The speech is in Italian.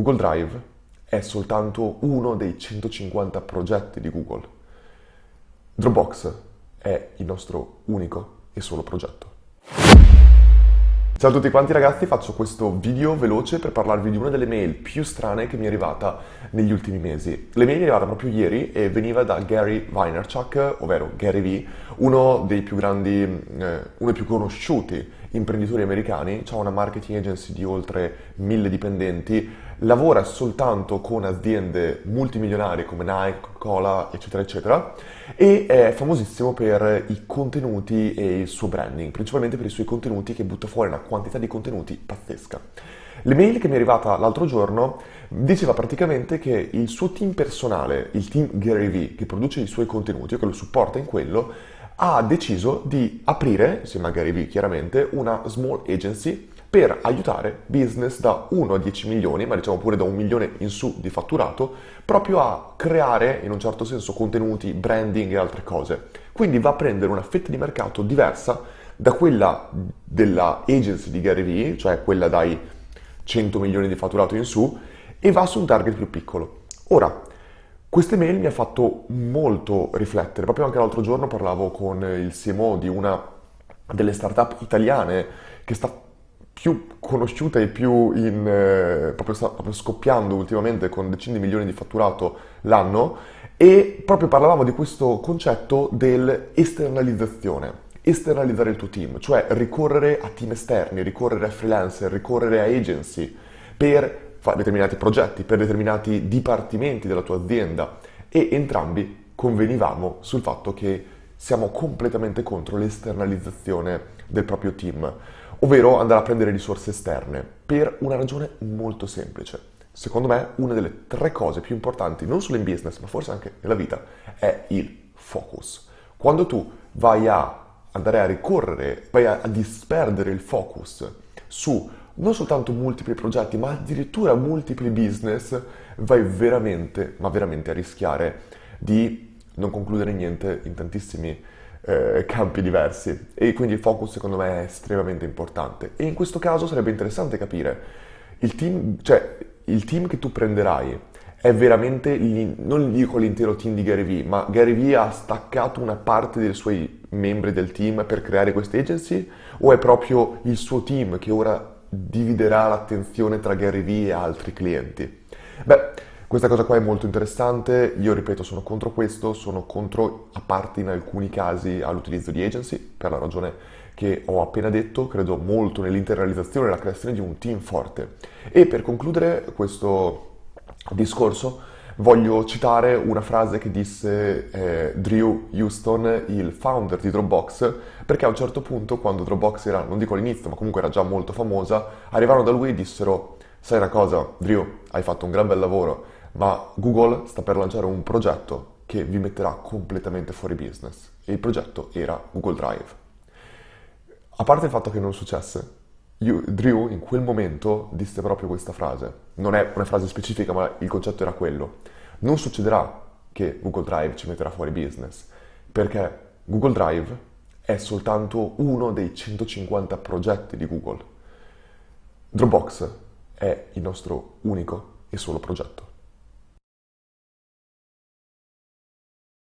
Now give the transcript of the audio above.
Google Drive è soltanto uno dei 150 progetti di Google. Dropbox è il nostro unico e solo progetto. Ciao a tutti quanti ragazzi, faccio questo video veloce per parlarvi di una delle mail più strane che mi è arrivata negli ultimi mesi. Le mail è arrivata proprio ieri e veniva da Gary Vaynerchuk, ovvero Gary V, uno dei più grandi, eh, uno dei più conosciuti imprenditori americani, ha una marketing agency di oltre mille dipendenti, lavora soltanto con aziende multimilionarie come Nike, Coca-Cola, eccetera, eccetera, e è famosissimo per i contenuti e il suo branding, principalmente per i suoi contenuti che butta fuori una quantità di contenuti pazzesca. L'email che mi è arrivata l'altro giorno diceva praticamente che il suo team personale, il team Gary Vee, che produce i suoi contenuti o che lo supporta in quello, ha deciso di aprire, insieme a Gary Vee chiaramente, una small agency per aiutare business da 1 a 10 milioni, ma diciamo pure da un milione in su di fatturato, proprio a creare in un certo senso contenuti, branding e altre cose. Quindi va a prendere una fetta di mercato diversa da quella della agency di Gary Vee, cioè quella dai 100 milioni di fatturato in su, e va su un target più piccolo. Ora, questa mail mi ha fatto molto riflettere. Proprio anche l'altro giorno parlavo con il CMO di una delle startup italiane che sta più conosciuta e più in, eh, proprio, sta, proprio scoppiando ultimamente con decine di milioni di fatturato l'anno e proprio parlavamo di questo concetto dell'esternalizzazione esternalizzare il tuo team, cioè ricorrere a team esterni, ricorrere a freelancer, ricorrere a agency per determinati progetti, per determinati dipartimenti della tua azienda e entrambi convenivamo sul fatto che siamo completamente contro l'esternalizzazione del proprio team, ovvero andare a prendere risorse esterne per una ragione molto semplice. Secondo me una delle tre cose più importanti, non solo in business, ma forse anche nella vita, è il focus. Quando tu vai a andare a ricorrere, vai a disperdere il focus su non soltanto multipli progetti, ma addirittura multipli business, vai veramente, ma veramente a rischiare di non concludere niente in tantissimi eh, campi diversi. E quindi il focus secondo me è estremamente importante. E in questo caso sarebbe interessante capire il team, cioè il team che tu prenderai è veramente, non dico l'intero team di Gary Vee, ma Gary Vee ha staccato una parte dei suoi membri del team per creare queste agency o è proprio il suo team che ora dividerà l'attenzione tra Gary Vee e altri clienti. Beh, questa cosa qua è molto interessante, io ripeto sono contro questo, sono contro a parte in alcuni casi all'utilizzo di agency per la ragione che ho appena detto, credo molto nell'internalizzazione e nella creazione di un team forte. E per concludere questo discorso voglio citare una frase che disse eh, Drew Houston, il founder di Dropbox, perché a un certo punto, quando Dropbox era, non dico all'inizio, ma comunque era già molto famosa, arrivarono da lui e dissero, sai una cosa, Drew, hai fatto un gran bel lavoro, ma Google sta per lanciare un progetto che vi metterà completamente fuori business. E il progetto era Google Drive. A parte il fatto che non successe, Drew in quel momento disse proprio questa frase. Non è una frase specifica, ma il concetto era quello. Non succederà che Google Drive ci metterà fuori business, perché Google Drive è soltanto uno dei 150 progetti di Google. Dropbox è il nostro unico e solo progetto.